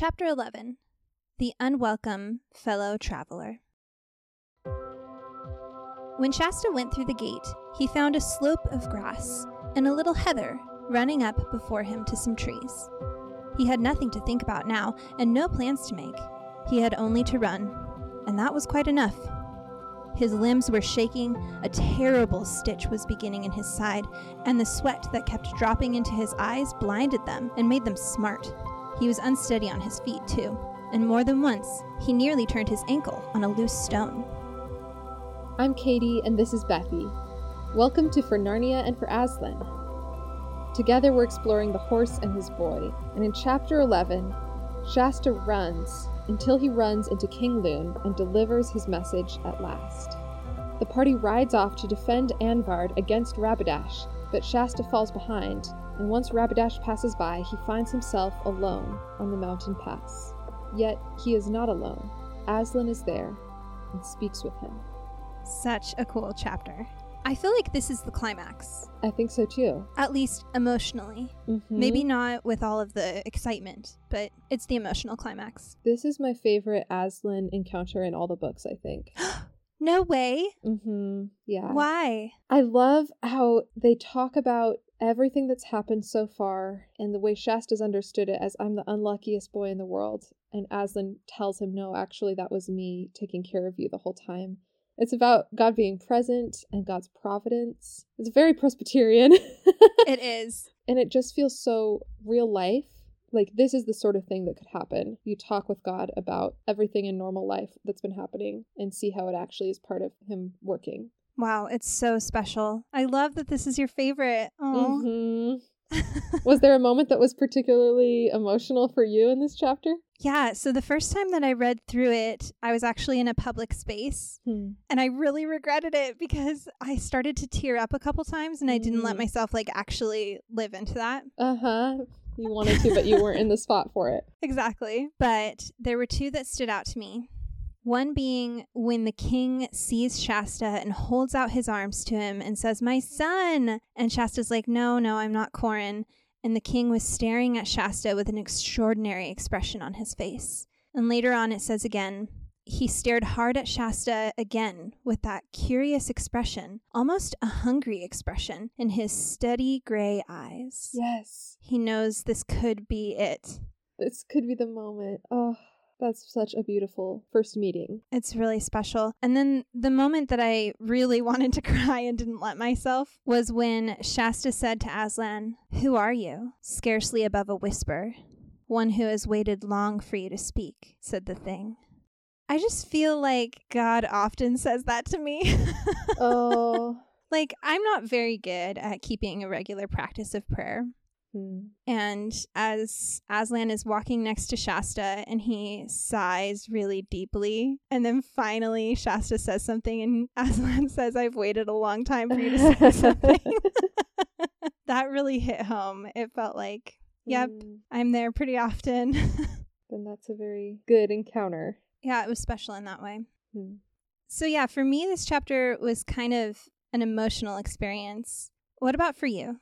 Chapter 11 The Unwelcome Fellow Traveler. When Shasta went through the gate, he found a slope of grass and a little heather running up before him to some trees. He had nothing to think about now and no plans to make. He had only to run, and that was quite enough. His limbs were shaking, a terrible stitch was beginning in his side, and the sweat that kept dropping into his eyes blinded them and made them smart. He was unsteady on his feet, too, and more than once he nearly turned his ankle on a loose stone. I'm Katie, and this is Becky. Welcome to For Narnia and for Aslan. Together we're exploring the horse and his boy, and in Chapter 11, Shasta runs until he runs into King Lune and delivers his message at last. The party rides off to defend Anvard against Rabadash, but Shasta falls behind, and once Rabadash passes by, he finds himself alone on the mountain pass. Yet he is not alone. Aslan is there and speaks with him. Such a cool chapter. I feel like this is the climax, I think so too. at least emotionally. Mhm. Maybe not with all of the excitement, but it's the emotional climax. This is my favorite Aslan encounter in all the books, I think. No way. Mm-hmm. Yeah. Why? I love how they talk about everything that's happened so far and the way Shasta's understood it as I'm the unluckiest boy in the world. And Aslan tells him, No, actually, that was me taking care of you the whole time. It's about God being present and God's providence. It's very Presbyterian. It is. and it just feels so real life. Like, this is the sort of thing that could happen. You talk with God about everything in normal life that's been happening and see how it actually is part of Him working. Wow, it's so special. I love that this is your favorite. Mhm. Was there a moment that was particularly emotional for you in this chapter? yeah, so the first time that I read through it, I was actually in a public space Hmm. and I really regretted it because I started to tear up a couple times and I didn't let Mm. myself like actually live into that. Uh huh. You wanted to, but you weren't in the spot for it. Exactly. But there were two that stood out to me. One being when the king sees Shasta and holds out his arms to him and says, My son. And Shasta's like, No, no, I'm not Corin. And the king was staring at Shasta with an extraordinary expression on his face. And later on, it says again, he stared hard at Shasta again with that curious expression, almost a hungry expression, in his steady gray eyes. Yes. He knows this could be it. This could be the moment. Oh, that's such a beautiful first meeting. It's really special. And then the moment that I really wanted to cry and didn't let myself was when Shasta said to Aslan, Who are you? Scarcely above a whisper. One who has waited long for you to speak, said the thing. I just feel like God often says that to me. Oh. like, I'm not very good at keeping a regular practice of prayer. Hmm. And as Aslan is walking next to Shasta and he sighs really deeply, and then finally Shasta says something, and Aslan says, I've waited a long time for you to say something. that really hit home. It felt like, yep, Hmm. I'm there pretty often. Then that's a very good encounter. yeah, it was special in that way. Hmm. So, yeah, for me, this chapter was kind of an emotional experience. What about for you?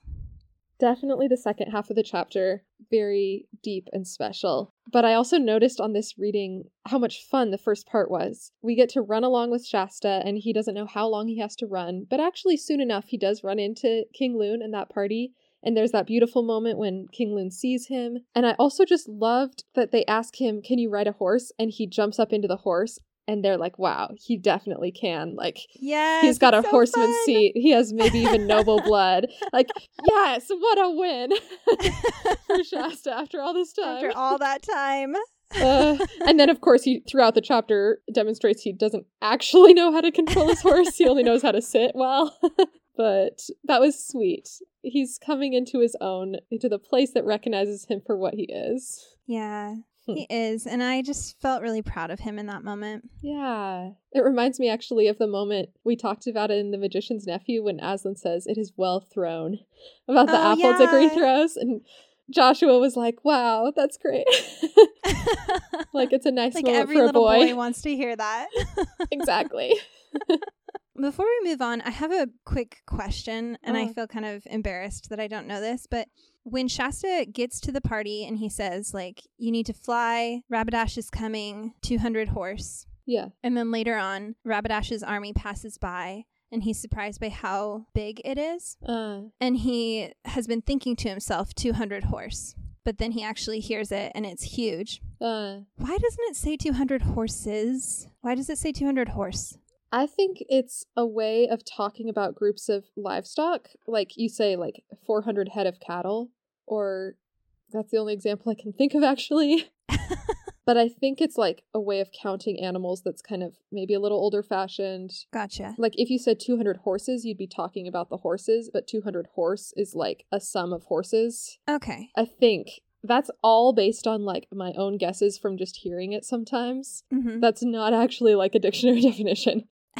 Definitely the second half of the chapter, very deep and special. But I also noticed on this reading how much fun the first part was. We get to run along with Shasta, and he doesn't know how long he has to run, but actually, soon enough, he does run into King Lune and that party. And there's that beautiful moment when King Lune sees him. And I also just loved that they ask him, Can you ride a horse? And he jumps up into the horse, and they're like, Wow, he definitely can. Like, yeah, He's got a so horseman's fun. seat. He has maybe even noble blood. Like, yes, what a win for Shasta after all this time. After all that time. Uh, and then, of course, he throughout the chapter demonstrates he doesn't actually know how to control his horse. he only knows how to sit well. but that was sweet. He's coming into his own, into the place that recognizes him for what he is. Yeah. He is. And I just felt really proud of him in that moment. Yeah. It reminds me actually of the moment we talked about it in The Magician's Nephew when Aslan says, It is well thrown about the Oh, apple yeah. throws. And Joshua was like, Wow, that's great. like it's a nice like moment every for a little boy. boy. wants to hear that. exactly. Before we move on, I have a quick question, and I Oh. feel kind of embarrassed that I don't know this, but when Shasta gets to the party and he says, like, you need to fly, Rabadash is coming, 200 horse. Yeah. And then later on, Rabadash's army passes by and he's surprised by how big it is. Uh, And he has been thinking to himself, 200 horse. But then he actually hears it and it's huge. uh, Why doesn't it say 200 horses? Why does it say 200 horse? I think it's a way of talking about groups of livestock. Like you say, like 400 head of cattle, or that's the only example I can think of actually. but I think it's like a way of counting animals that's kind of maybe a little older fashioned. Gotcha. Like if you said 200 horses, you'd be talking about the horses, but 200 horse is like a sum of horses. Okay. I think that's all based on like my own guesses from just hearing it sometimes. hmm That's not actually like a dictionary definition.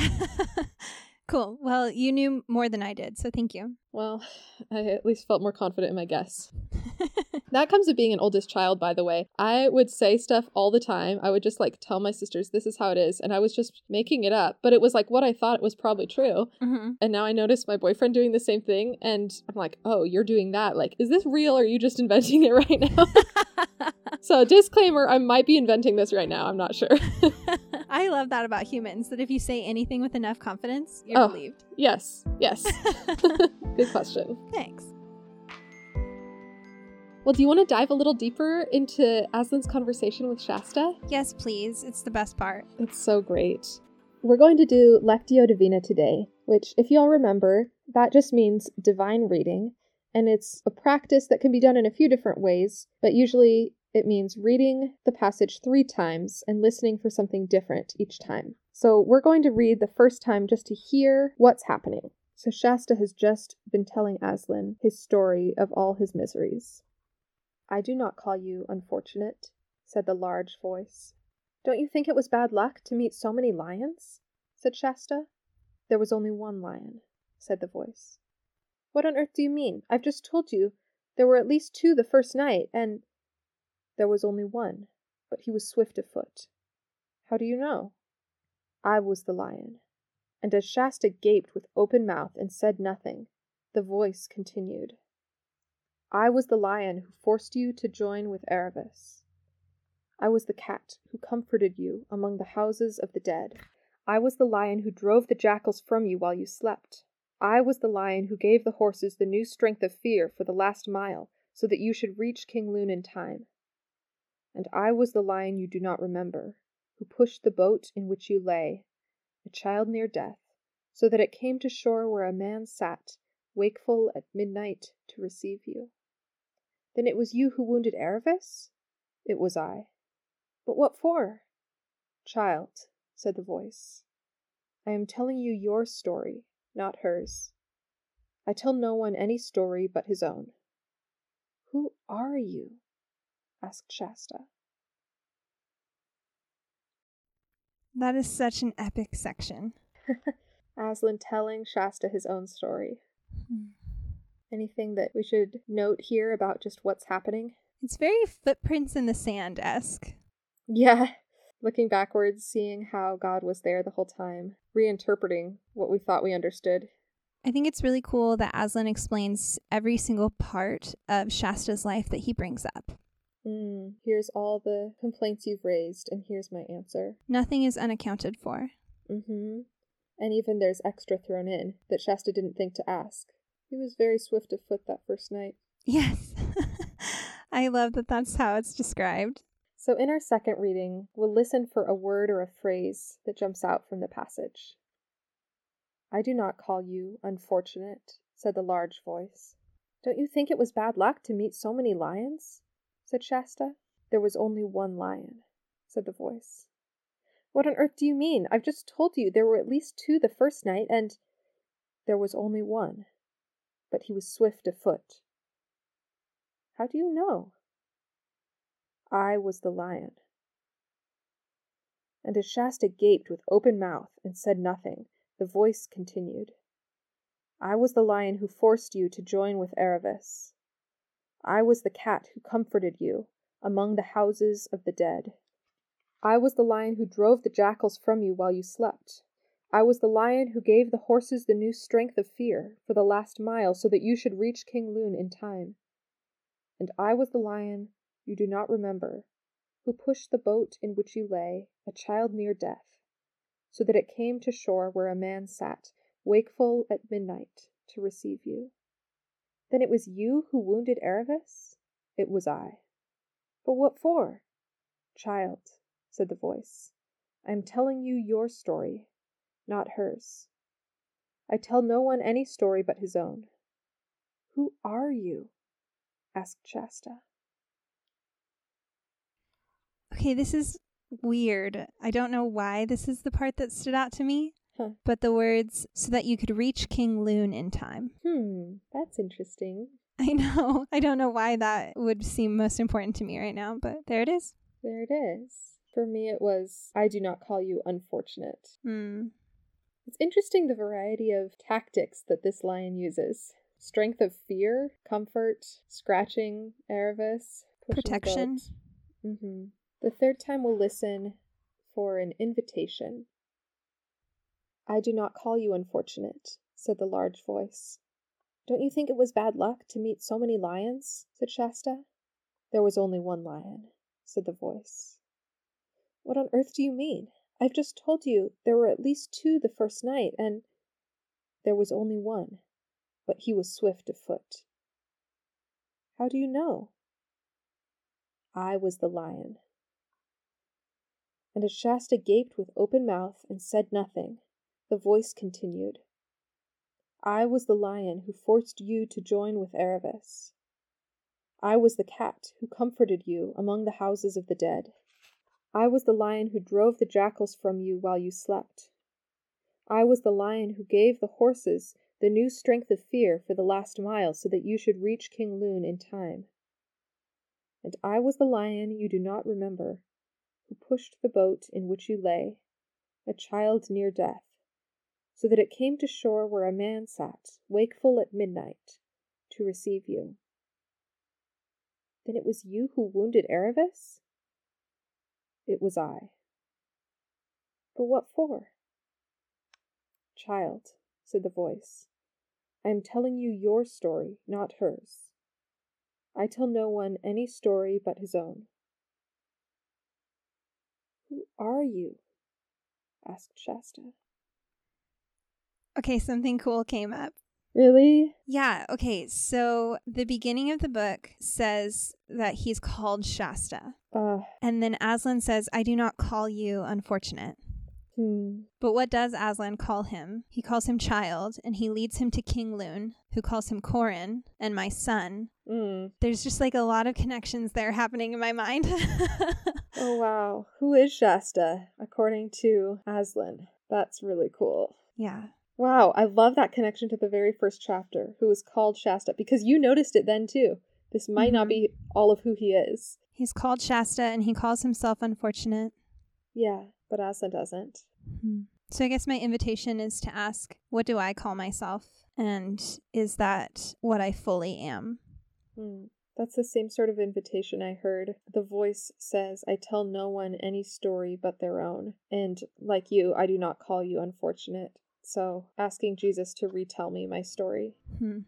cool. Well, you knew more than I did, so thank you. Well, I at least felt more confident in my guess. That comes of being an oldest child, by the way. I would say stuff all the time. I would just like tell my sisters, this is how it is. And I was just making it up. But it was like what I thought it was probably true. hmm And now I notice my boyfriend doing the same thing. And I'm like, oh, you're doing that. Like, is this real or are you just inventing it right now? so, disclaimer I might be inventing this right now. I'm not sure. I love that about humans that if you say anything with enough confidence, you're Oh. believed. yes, yes. Good question. Thanks. Well, do you want to dive a little deeper into Aslan's conversation with Shasta? Yes, please. It's the best part. It's so great. We're going to do Lectio Divina today, which, if y'all remember, that just means divine reading, and it's a practice that can be done in a few different ways, but usually it means reading the passage three times and listening for something different each time. So we're going to read the first time just to hear what's happening. So Shasta has just been telling Aslan his story of all his miseries. I do not call you unfortunate, said the large voice. Don't you think it was bad luck to meet so many lions? said Shasta. There was only one lion, said the voice. What on earth do you mean? I've just told you there were at least two the first night, and there was only one, but he was swift of foot. How do you know? I was the lion. And as Shasta gaped with open mouth and said nothing, the voice continued. I was the lion who forced you to join with Aravis. I was the cat who comforted you among the houses of the dead. I was the lion who drove the jackals from you while you slept. I was the lion who gave the horses the new strength of fear for the last mile, so that you should reach King Lune in time. And I was the lion you do not remember, who pushed the boat in which you lay, a child near death, so that it came to shore where a man sat, wakeful at midnight, to receive you. Then it was you who wounded Aravis? It was I. But what for? Child, said the voice, I am telling you your story, not hers. I tell no one any story but his own. Who are you? Asked Shasta. That is such an epic section. Aslan telling Shasta his own story. Hmm. Anything that we should note here about just what's happening? It's very footprints in the sand esque. Yeah. Looking backwards, seeing how God was there the whole time, reinterpreting what we thought we understood. I think it's really cool that Aslan explains every single part of Shasta's life that he brings up. Mm, here's all the complaints you've raised, and here's my answer. Nothing is unaccounted for. Mm-hmm. And even there's extra thrown in that Shasta didn't think to ask. He was very swift of foot that first night. Yes. I love that that's how it's described. So, in our second reading, we'll listen for a word or a phrase that jumps out from the passage. I do not call you unfortunate, said the large voice. Don't you think it was bad luck to meet so many lions? Said Shasta. There was only one lion, said the voice. What on earth do you mean? I've just told you there were at least two the first night, and there was only one, but he was swift of foot. How do you know? I was the lion. And as Shasta gaped with open mouth and said nothing, the voice continued. I was the lion who forced you to join with Aravis. I was the cat who comforted you among the houses of the dead. I was the lion who drove the jackals from you while you slept. I was the lion who gave the horses the new strength of fear for the last mile so that you should reach King Lune in time. And I was the lion you do not remember, who pushed the boat in which you lay, a child near death, so that it came to shore where a man sat, wakeful at midnight, to receive you. Then it was you who wounded Aravis? It was I. But what for? Child, said the voice, I am telling you your story, not hers. I tell no one any story but his own. Who are you? asked Shasta. Okay, this is weird. I don't know why this is the part that stood out to me. Huh. But the words, so that you could reach King Lune in time. Hmm, that's interesting. I know. I don't know why that would seem most important to me right now, but there it is. There it is. For me, it was, I do not call you unfortunate. Hmm. It's interesting the variety of tactics that this lion uses strength of fear, comfort, scratching Aravis, Protection. Mm-hmm. The third time we'll listen for an invitation. I do not call you unfortunate, said the large voice. Don't you think it was bad luck to meet so many lions? said Shasta. There was only one lion, said the voice. What on earth do you mean? I've just told you there were at least two the first night, and there was only one, but he was swift of foot. How do you know? I was the lion. And as Shasta gaped with open mouth and said nothing, the voice continued. I was the lion who forced you to join with Aravis. I was the cat who comforted you among the houses of the dead. I was the lion who drove the jackals from you while you slept. I was the lion who gave the horses the new strength of fear for the last mile so that you should reach King Lune in time. And I was the lion you do not remember, who pushed the boat in which you lay, a child near death, so that it came to shore where a man sat, wakeful at midnight, to receive you. Then it was you who wounded Aravis? It was I. But what for? Child, said the voice, I am telling you your story, not hers. I tell no one any story but his own. Who are you? asked Shasta. Okay, something cool came up. Really? Yeah, okay. So the beginning of the book says that he's called Shasta. Uh, And then Aslan says, I do not call you unfortunate. hmm. But what does Aslan call him? He calls him child, and he leads him to King Lune, who calls him Corin and my son. Mm. There's just like a lot of connections there happening in my mind. Oh, wow. Who is Shasta, according to Aslan? That's really cool. yeah. Wow, I love that connection to the very first chapter, who is called Shasta, because you noticed it then too. This might not Mhm. be all of who he is. He's called Shasta, and he calls himself unfortunate. Yeah, but Asa doesn't. Hmm. So I guess my invitation is to ask, what do I call myself? And is that what I fully am? Hmm. That's the same sort of invitation I heard. The voice says, I tell no one any story but their own. And like you, I do not call you unfortunate. So asking Jesus to retell me my story. Hmm.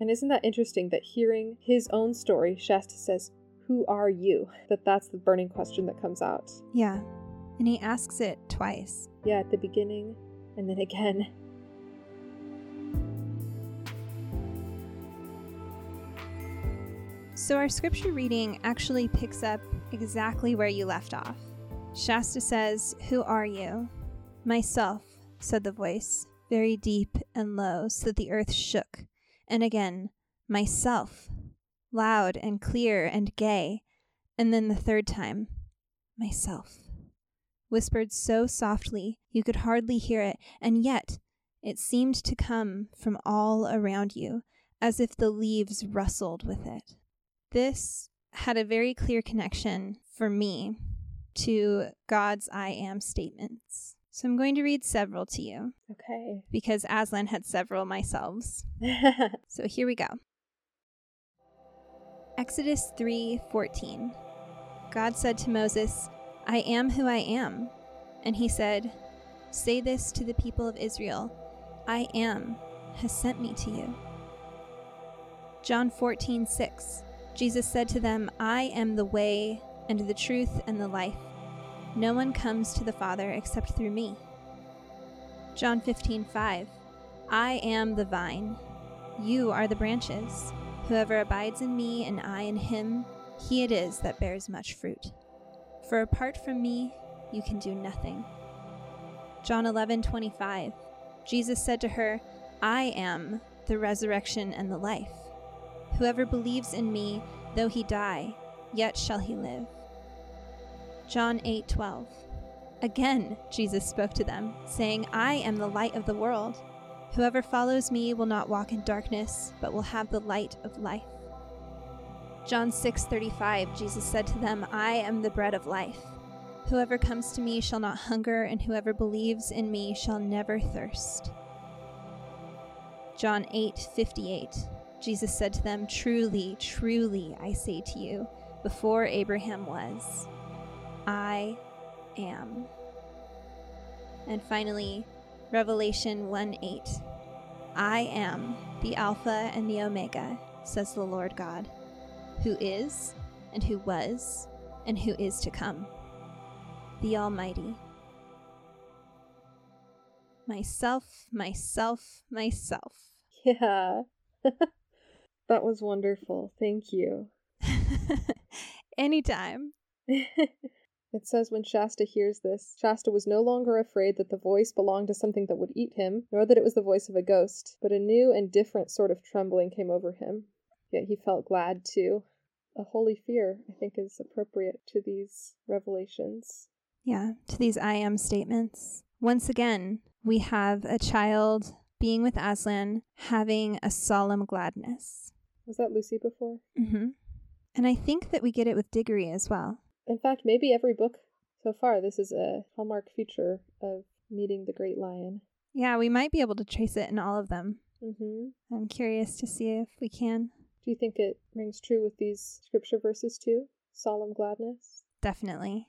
And isn't that interesting that hearing his own story, Shasta says, Who are you? That that's the burning question that comes out. Yeah. And he asks it twice. Yeah, at the beginning and then again. So our scripture reading actually picks up exactly where you left off. Shasta says, Who are you? Myself, said the voice, very deep and low, so that the earth shook. And again, Myself, loud and clear and gay. And then the third time, Myself, whispered so softly you could hardly hear it, and yet it seemed to come from all around you, as if the leaves rustled with it. This had a very clear connection for me to God's I am statements. So I'm going to read several to you Okay. because Aslan had several myself. So here we go. Exodus 3:14. God said to Moses, "I am who I am." And he said, "Say this to the people of Israel, I am has sent me to you." John 14:6. Jesus said to them, I am the way and the truth and the life. No one comes to the Father except through me. John 15:5 I am the vine. You are the branches. Whoever abides in me and I in him, he it is that bears much fruit. For apart from me, you can do nothing. John 11:25 Jesus said to her, I am the resurrection and the life. Whoever believes in me, though he die, yet shall he live. John 8:12 Again Jesus spoke to them, saying, I am the light of the world. Whoever follows me will not walk in darkness, but will have the light of life. John 6:35 Jesus said to them, I am the bread of life. Whoever comes to me shall not hunger, and whoever believes in me shall never thirst. John 8:58 Jesus said to them, Truly, truly, I say to you, before Abraham was, I am. And finally, Revelation 1 8. I am the Alpha and the Omega, says the Lord God, who is, and who was, and who is to come, the Almighty. Myself, myself, myself. Yeah. that was wonderful. Thank you. Anytime. It says when Shasta hears this, Shasta was no longer afraid that the voice belonged to something that would eat him, nor that it was the voice of a ghost, but a new and different sort of trembling came over him. Yet he felt glad too. A holy fear, I think, is appropriate to these revelations. Yeah, to these I am statements. Once again, we have a child being with Aslan having a solemn gladness. Was that Lucy before? Mm-hmm. And I think that we get it with Diggory as well. In fact, maybe every book so far, this is a hallmark feature of meeting the great lion. Yeah, we might be able to trace it in all of them. Mm-hmm. I'm curious to see if we can. Do you think it rings true with these scripture verses too? Solemn gladness? Definitely.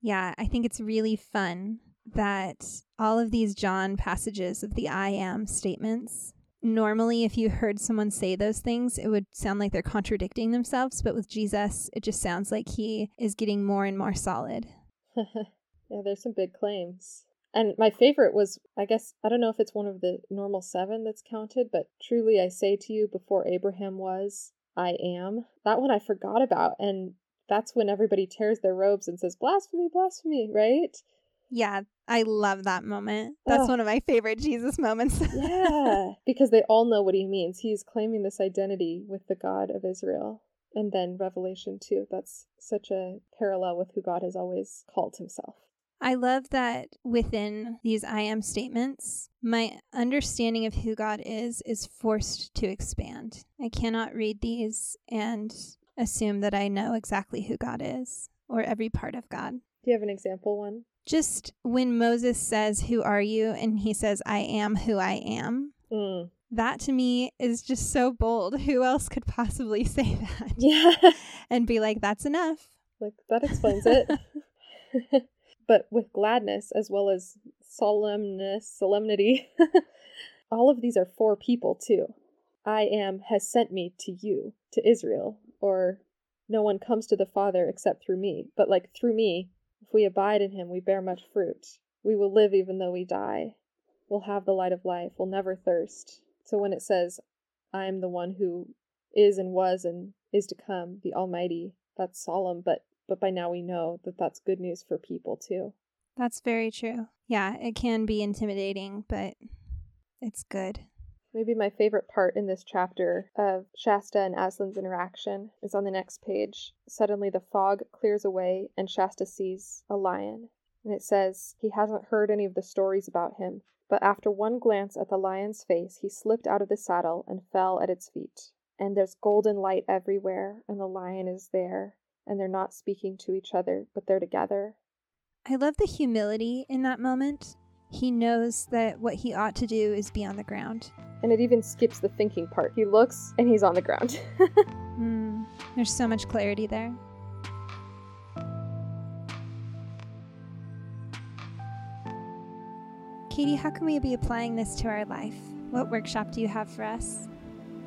yeah, I think it's really fun that all of these John passages of the I am statements normally if you heard someone say those things it would sound like they're contradicting themselves but with jesus it just sounds like he is getting more and more solid. Yeah there's some big claims. And my favorite was i guess i don't know if it's one of the normal seven that's counted but truly i say to you before abraham was i am. That one i forgot about and that's when everybody tears their robes and says blasphemy blasphemy right yeah, I love that moment. That's oh. one of my favorite Jesus moments. yeah, because they all know what he means. He's claiming this identity with the God of Israel. And then Revelation 2, that's such a parallel with who God has always called himself. I love that within these I am statements, my understanding of who God is is forced to expand. I cannot read these and assume that I know exactly who God is or every part of God. Do you have an example one? Just when Moses says, Who are you? and he says, I am who I am. Mm. That to me is just so bold. Who else could possibly say that? Yeah. and be like, That's enough. Like, that explains it. but with gladness as well as solemnness, solemnity, all of these are for people too. I am has sent me to you, to Israel, or no one comes to the Father except through me. But like through me, we abide in him, we bear much fruit. We will live even though we die. We'll have the light of life. We'll never thirst. So when it says, I am the one who is and was and is to come, the Almighty, that's solemn, but but by now we know that that's good news for people too. That's very true. Yeah, it can be intimidating, but it's good. Maybe my favorite part in this chapter of Shasta and Aslan's interaction is on the next page. Suddenly the fog clears away and Shasta sees a lion. And it says he hasn't heard any of the stories about him, but after one glance at the lion's face, he slipped out of the saddle and fell at its feet. And there's golden light everywhere, and the lion is there, and they're not speaking to each other, but they're together. I love the humility in that moment he knows that what he ought to do is be on the ground. And it even skips the thinking part. He looks and he's on the ground. mm, there's so much clarity there. Katie, how can we be applying this to our life? What workshop do you have for us?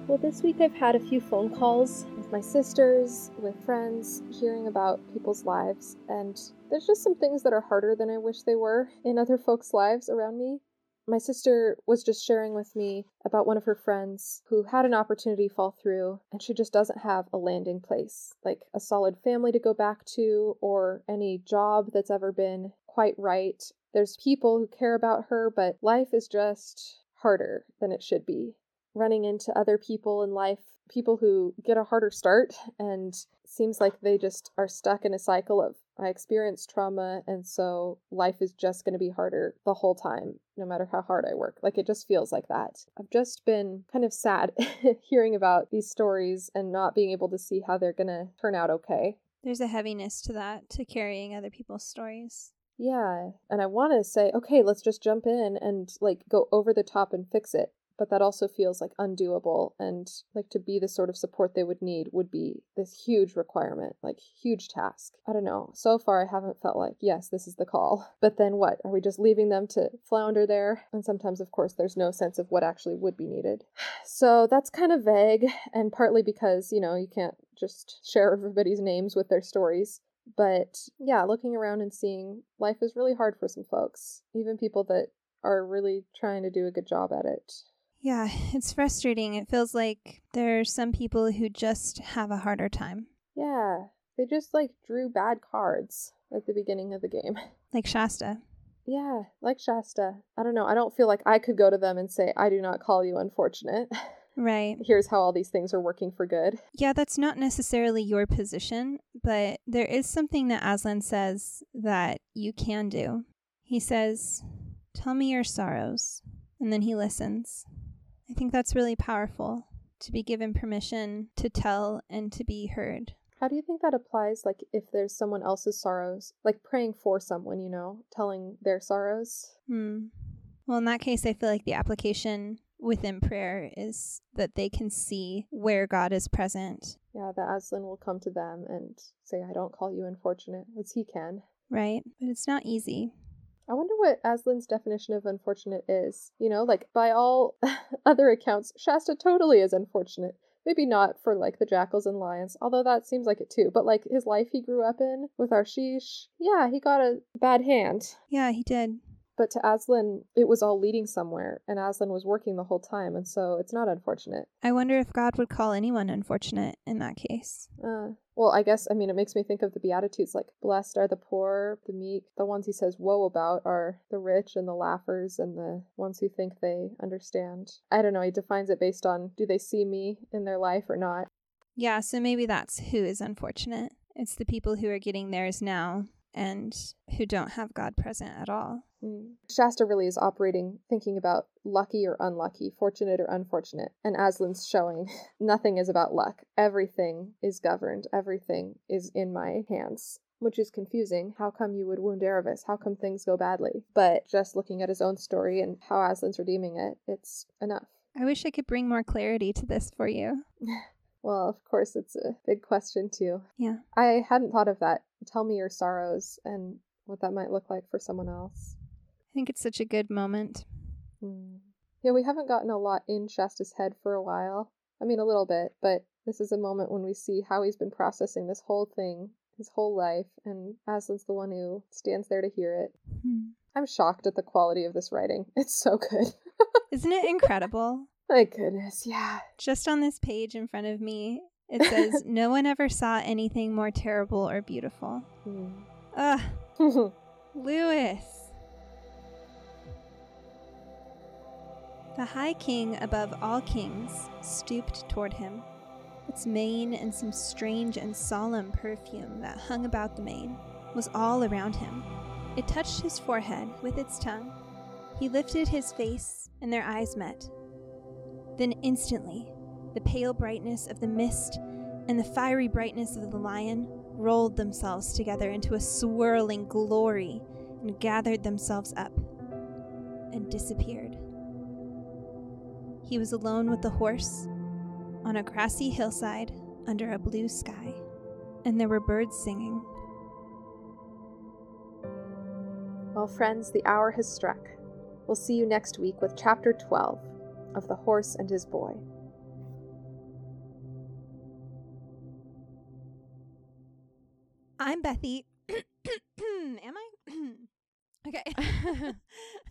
Well, this week I've had a few phone calls with my sisters, with friends, hearing about people's lives, and there's just some things that are harder than I wish they were in other folks' lives around me. My sister was just sharing with me about one of her friends who had an opportunity fall through, and she just doesn't have a landing place, like a solid family to go back to, or any job that's ever been quite right. There's people who care about her, but life is just harder than it should be running into other people in life, people who get a harder start and seems like they just are stuck in a cycle of I experienced trauma and so life is just going to be harder the whole time no matter how hard I work. Like it just feels like that. I've just been kind of sad hearing about these stories and not being able to see how they're going to turn out okay. There's a heaviness to that, to carrying other people's stories. Yeah, and I want to say, okay, let's just jump in and like go over the top and fix it but that also feels like undoable and like to be the sort of support they would need would be this huge requirement like huge task. I don't know. So far i haven't felt like yes this is the call. But then what? Are we just leaving them to flounder there? And sometimes of course there's no sense of what actually would be needed. So that's kind of vague and partly because you know you can't just share everybody's names with their stories. But yeah, looking around and seeing life is really hard for some folks, even people that are really trying to do a good job at it. Yeah, it's frustrating. It feels like there are some people who just have a harder time. Yeah, they just like drew bad cards at the beginning of the game. Like Shasta. Yeah, like Shasta. I don't know. I don't feel like I could go to them and say, I do not call you unfortunate. Right. Here's how all these things are working for good. Yeah, that's not necessarily your position, but there is something that Aslan says that you can do. He says, Tell me your sorrows. And then he listens. I think that's really powerful to be given permission to tell and to be heard. How do you think that applies, like, if there's someone else's sorrows? Like praying for someone, you know, telling their sorrows? Hmm. Well, in that case, I feel like the application within prayer is that they can see where God is present. Yeah, that Aslan will come to them and say, I don't call you unfortunate, as he can. Right. But it's not easy. I wonder what Aslan's definition of unfortunate is. You know, like by all other accounts, Shasta totally is unfortunate. Maybe not for like the jackals and lions, although that seems like it too. But like his life he grew up in with Arsheesh, yeah, he got a bad hand. Yeah, he did. But to Aslan, it was all leading somewhere, and Aslan was working the whole time, and so it's not unfortunate. I wonder if God would call anyone unfortunate in that case. Uh, well, I guess, I mean, it makes me think of the Beatitudes like, blessed are the poor, the meek. The ones he says woe about are the rich and the laughers and the ones who think they understand. I don't know, he defines it based on do they see me in their life or not. Yeah, so maybe that's who is unfortunate. It's the people who are getting theirs now and who don't have God present at all. Mm. Shasta really is operating thinking about lucky or unlucky, fortunate or unfortunate. And Aslan's showing nothing is about luck. Everything is governed, everything is in my hands. Which is confusing. How come you would wound Aravis? How come things go badly? But just looking at his own story and how Aslan's redeeming it, it's enough. I wish I could bring more clarity to this for you. Well, of course, it's a big question, too. Yeah. I hadn't thought of that. Tell me your sorrows and what that might look like for someone else. I think it's such a good moment. Mm. Yeah, we haven't gotten a lot in Shasta's head for a while. I mean, a little bit, but this is a moment when we see how he's been processing this whole thing his whole life, and Aslan's the one who stands there to hear it. Hmm. I'm shocked at the quality of this writing. It's so good. Isn't it incredible? My goodness, yeah. Just on this page in front of me, it says, No one ever saw anything more terrible or beautiful. Hmm. Ugh. Lewis. The High King above all kings stooped toward him. Its mane and some strange and solemn perfume that hung about the mane was all around him. It touched his forehead with its tongue. He lifted his face, and their eyes met. Then instantly, the pale brightness of the mist and the fiery brightness of the lion rolled themselves together into a swirling glory and gathered themselves up and disappeared. He was alone with the horse on a grassy hillside under a blue sky, and there were birds singing. Well, friends, the hour has struck. We'll see you next week with Chapter 12 of The Horse and His Boy. I'm Bethy. Am I? okay.